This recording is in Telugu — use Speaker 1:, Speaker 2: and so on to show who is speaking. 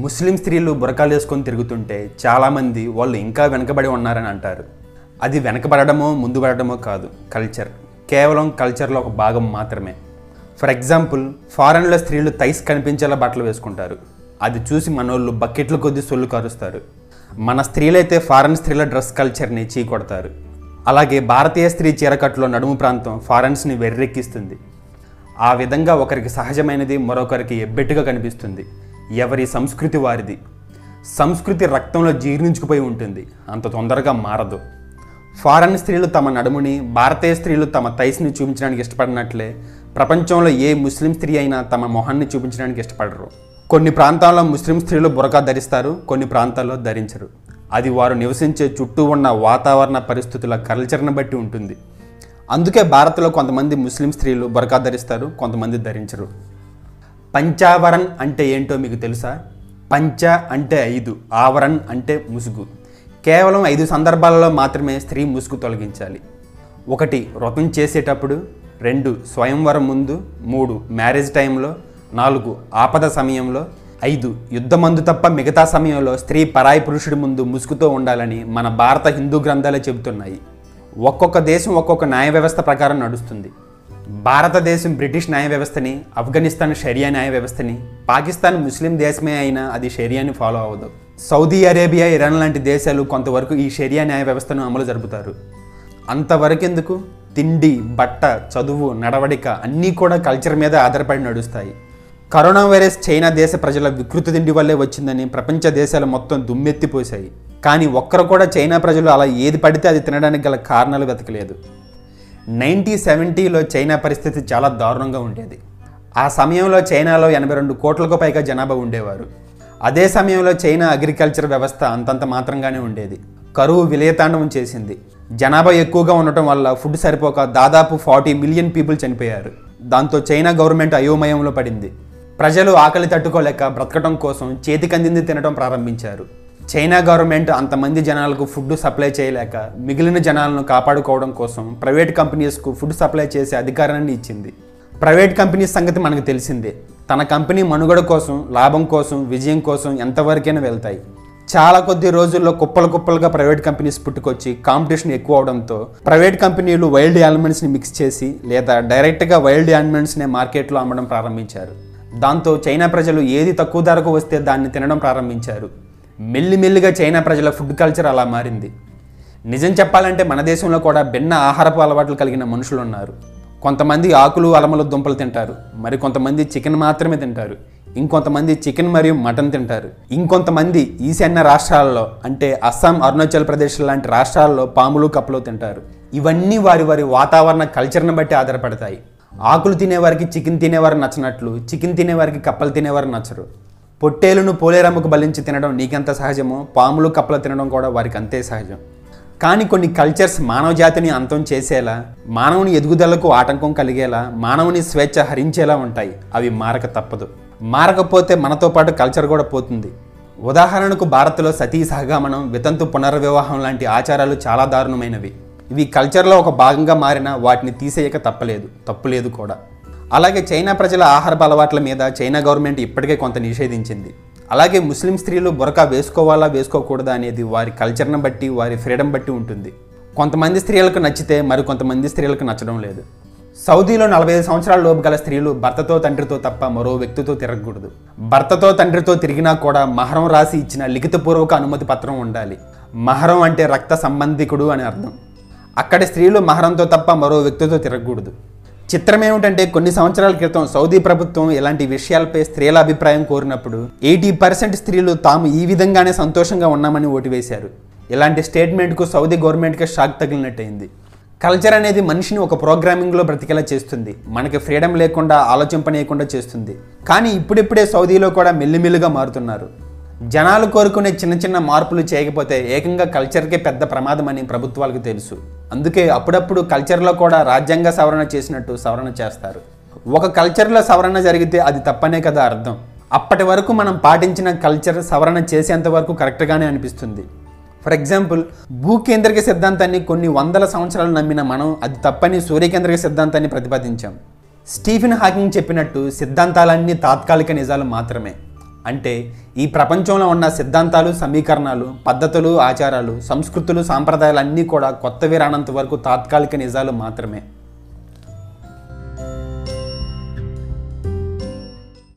Speaker 1: ముస్లిం స్త్రీలు బురకాలు వేసుకొని తిరుగుతుంటే చాలామంది వాళ్ళు ఇంకా వెనకబడి ఉన్నారని అంటారు. అది వెనకబడమో ముందు పడడమో కాదు కల్చర్ కేవలం కల్చర్లో ఒక భాగం మాత్రమే. ఫర్ ఎగ్జాంపుల్ ఫారెన్లో స్త్రీలు తైస్ కనిపించేలా బట్టలు వేసుకుంటారు. అది చూసి మనోళ్ళు బకెట్ల కొద్దీ సొల్లు కారుస్తారు. మన స్త్రీలైతే ఫారెన్ స్త్రీల డ్రెస్ కల్చర్ని చీకొడతారు. అలాగే భారతీయ స్త్రీ చీరకట్లో నడుము ప్రాంతం ఫారెన్స్ని వెర్రెక్కిస్తుంది. ఆ విధంగా ఒకరికి సహజమైనది మరొకరికి ఎబ్బెట్టుగా కనిపిస్తుంది. ఎవరి సంస్కృతి వారిది? సంస్కృతి రక్తంలో జీర్ణించుకుపోయి ఉంటుంది. అంత తొందరగా మారదు. ఫారెన్ స్త్రీలు తమ నడుముని భారతీయ స్త్రీలు తమ తైస్ని చూపించడానికి ఇష్టపడినట్లే ప్రపంచంలో ఏ ముస్లిం స్త్రీ అయినా తమ మొహాన్ని చూపించడానికి ఇష్టపడరు. కొన్ని ప్రాంతాల్లో ముస్లిం స్త్రీలు బురకా ధరిస్తారు కొన్ని ప్రాంతాల్లో ధరించరు. అది వారు నివసించే చుట్టూ ఉన్న వాతావరణ పరిస్థితుల కల్చర్ని బట్టి ఉంటుంది. అందుకే భారత్లో కొంతమంది ముస్లిం స్త్రీలు బురకా ధరిస్తారు కొంతమంది ధరించరు. పంచావరన్ అంటే ఏంటో మీకు తెలుసా? పంచ అంటే ఐదు ఆవరన్ అంటే ముసుగు. కేవలం ఐదు సందర్భాలలో మాత్రమే స్త్రీ ముసుగు తొలగించాలి. ఒకటి వ్రతం చేసేటప్పుడు. రెండు స్వయంవరం ముందు. మూడు మ్యారేజ్ టైంలో. నాలుగు ఆపద సమయంలో. ఐదు యుద్ధమందు తప్ప మిగతా సమయంలో స్త్రీ పరాయి పురుషుడి ముందు ముసుగుతో ఉండాలని మన భారత హిందూ గ్రంథాలే చెబుతున్నాయి. ఒక్కొక్క దేశం ఒక్కొక్క న్యాయ వ్యవస్థ ప్రకారం నడుస్తుంది. భారతదేశం బ్రిటిష్ న్యాయ వ్యవస్థని ఆఫ్ఘనిస్తాన్ షరియా న్యాయ వ్యవస్థని పాకిస్తాన్ ముస్లిం దేశమే అయినా అది షరియాని ఫాలో అవ్వదు. సౌదీ అరేబియా ఇరాన్ లాంటి దేశాలు కొంతవరకు ఈ షరియా న్యాయ వ్యవస్థను అమలు జరుపుతారు. అంతవరకెందుకు? తిండి బట్ట చదువు నడవడిక అన్నీ కూడా కల్చర్ మీద ఆధారపడి నడుస్తాయి. కరోనా వైరస్ చైనా దేశ ప్రజల వికృతి తిండి వల్లే వచ్చిందని ప్రపంచ దేశాలు మొత్తం దుమ్మెత్తిపోశాయి. కానీ ఒక్కరు కూడా చైనా ప్రజలు అలా ఏది పడితే అది తినడానికి గల కారణాలు వెతకలేదు. నైన్టీ సెవెంటీలో చైనా పరిస్థితి చాలా దారుణంగా ఉండేది. ఆ సమయంలో చైనాలో ఎనభై రెండు కోట్లకు పైగా జనాభా ఉండేవారు. అదే సమయంలో చైనా అగ్రికల్చర్ వ్యవస్థ అంతంత మాత్రంగానే ఉండేది. కరువు విలయతాండవం చేసింది. జనాభా ఎక్కువగా ఉండటం వల్ల ఫుడ్ సరిపోక దాదాపు ఫార్టీ మిలియన్ పీపుల్ చనిపోయారు. దాంతో చైనా గవర్నమెంట్ అయోమయంలో పడింది. ప్రజలు ఆకలి తట్టుకోలేక బ్రతకడం కోసం చేతికందింది తినడం ప్రారంభించారు. చైనా గవర్నమెంట్ అంతమంది జనాలకు ఫుడ్ సప్లై చేయలేక మిగిలిన జనాలను కాపాడుకోవడం కోసం ప్రైవేట్ కంపెనీస్కు ఫుడ్ సప్లై చేసే అధికారాన్ని ఇచ్చింది. ప్రైవేట్ కంపెనీస్ సంగతి మనకు తెలిసిందే. తన కంపెనీ మనుగడ కోసం లాభం కోసం విజయం కోసం ఎంతవరకైనా వెళ్తాయి. చాలా కొద్ది రోజుల్లో కుప్పలు కుప్పలుగా ప్రైవేట్ కంపెనీస్ పుట్టుకొచ్చి కాంపిటీషన్ ఎక్కువ అవడంతో ప్రైవేట్ కంపెనీలు వైల్డ్ యానిమల్స్ని మిక్స్ చేసి లేదా డైరెక్ట్గా వైల్డ్ యానిమల్స్నే మార్కెట్లో అమ్మడం ప్రారంభించారు. దాంతో చైనా ప్రజలు ఏది తక్కువ ధరకు వస్తే దాన్ని తినడం ప్రారంభించారు. మెల్లిమెల్లిగా చైనా ప్రజల ఫుడ్ కల్చర్ అలా మారింది. నిజం చెప్పాలంటే మన దేశంలో కూడా భిన్న ఆహారపు అలవాట్లు కలిగిన మనుషులు ఉన్నారు. కొంతమంది ఆకులు అలమలు దుంపలు తింటారు. మరి కొంతమంది చికెన్ మాత్రమే తింటారు. ఇంకొంతమంది చికెన్ మరియు మటన్ తింటారు. ఇంకొంతమంది ఈశాన్య రాష్ట్రాల్లో అంటే అస్సాం అరుణాచల్ ప్రదేశ్ లాంటి రాష్ట్రాల్లో పాములు కప్పలు తింటారు. ఇవన్నీ వారి వారి వాతావరణ కల్చర్ని బట్టి ఆధారపడతాయి. ఆకులు తినేవారికి చికెన్ తినేవారు నచ్చినట్లు చికెన్ తినేవారికి కప్పలు తినేవారు నచ్చరు. పొట్టేలును పోలేరమ్మకు బలించి తినడం నీకెంత సహజమో పాములు కప్పలు తినడం కూడా వారికి అంతే సహజం. కానీ కొన్ని కల్చర్స్ మానవ జాతిని అంతం చేసేలా మానవుని ఎదుగుదలకు ఆటంకం కలిగేలా మానవుని స్వేచ్ఛ హరించేలా ఉంటాయి. అవి మారక తప్పదు. మారకపోతే మనతో పాటు కల్చర్ కూడా పోతుంది. ఉదాహరణకు భారత్లో సతీ సహగమనం వితంతు పునర్వివాహం లాంటి ఆచారాలు చాలా దారుణమైనవి. ఇవి కల్చర్లో ఒక భాగంగా మారినా వాటిని తీసేయక తప్పలేదు. తప్పులేదు కూడా. అలాగే చైనా ప్రజల ఆహారపు అలవాట్ల మీద చైనా గవర్నమెంట్ ఇప్పటికే కొంత నిషేధించింది. అలాగే ముస్లిం స్త్రీలు బురకా వేసుకోవాలా వేసుకోకూడదా అనేది వారి కల్చర్ని బట్టి వారి ఫ్రీడమ్ బట్టి ఉంటుంది. కొంతమంది స్త్రీలకు నచ్చితే మరి కొంతమంది స్త్రీలకు నచ్చడం లేదు. సౌదీలో నలభై ఐదు సంవత్సరాల లోపు గల స్త్రీలు భర్తతో తండ్రితో తప్ప మరో వ్యక్తితో తిరగకూడదు. భర్తతో తండ్రితో తిరిగినా కూడా మహరం రాసి ఇచ్చిన లిఖితపూర్వక అనుమతి పత్రం ఉండాలి. మహరం అంటే రక్త సంబంధికుడు అని అర్థం. అక్కడి స్త్రీలు మహరంతో తప్ప మరో వ్యక్తితో తిరగకూడదు. చిత్రం ఏమిటంటే కొన్ని సంవత్సరాల క్రితం సౌదీ ప్రభుత్వం ఇలాంటి విషయాలపై స్త్రీల అభిప్రాయం కోరినప్పుడు ఎయిటీ పర్సెంట్ స్త్రీలు తాము ఈ విధంగానే సంతోషంగా ఉన్నామని ఓటు వేశారు. ఇలాంటి స్టేట్మెంట్కు సౌదీ గవర్నమెంట్కి షాక్ తగిలినట్టయింది. కల్చర్ అనేది మనిషిని ఒక ప్రోగ్రామింగ్లో బ్రతికేలా చేస్తుంది. మనకి ఫ్రీడమ్ లేకుండా ఆలోచింపనేయకుండా చేస్తుంది. కానీ ఇప్పుడిప్పుడే సౌదీలో కూడా మెల్లిమెల్లిగా మారుతున్నారు. జనాలు కోరుకునే చిన్న చిన్న మార్పులు చేయకపోతే ఏకంగా కల్చర్కే పెద్ద ప్రమాదమని ప్రభుత్వాలకు తెలుసు. అందుకే అప్పుడప్పుడు కల్చర్లో కూడా రాజ్యాంగ సవరణ చేసినట్టు సవరణ చేస్తారు. ఒక కల్చర్లో సవరణ జరిగితే అది తప్పనే కదా అర్థం. అప్పటి వరకు మనం పాటించిన కల్చర్ సవరణ చేసేంత వరకు కరెక్ట్గానే అనిపిస్తుంది. ఫర్ ఎగ్జాంపుల్ భూకేంద్రిక సిద్ధాంతాన్ని కొన్ని వందల సంవత్సరాలు నమ్మిన మనం అది తప్పని సూర్యకేంద్రిక సిద్ధాంతాన్ని ప్రతిపాదించాం. స్టీఫెన్ హాకింగ్ చెప్పినట్టు సిద్ధాంతాలన్నీ తాత్కాలిక నిజాలు మాత్రమే. అంటే ఈ ప్రపంచంలో ఉన్న సిద్ధాంతాలు సమీకరణాలు పద్ధతులు ఆచారాలు సంస్కృతులు సాంప్రదాయాలు అన్నీ కూడా కొత్తవి రానంత వరకు తాత్కాలిక నిజాలు మాత్రమే.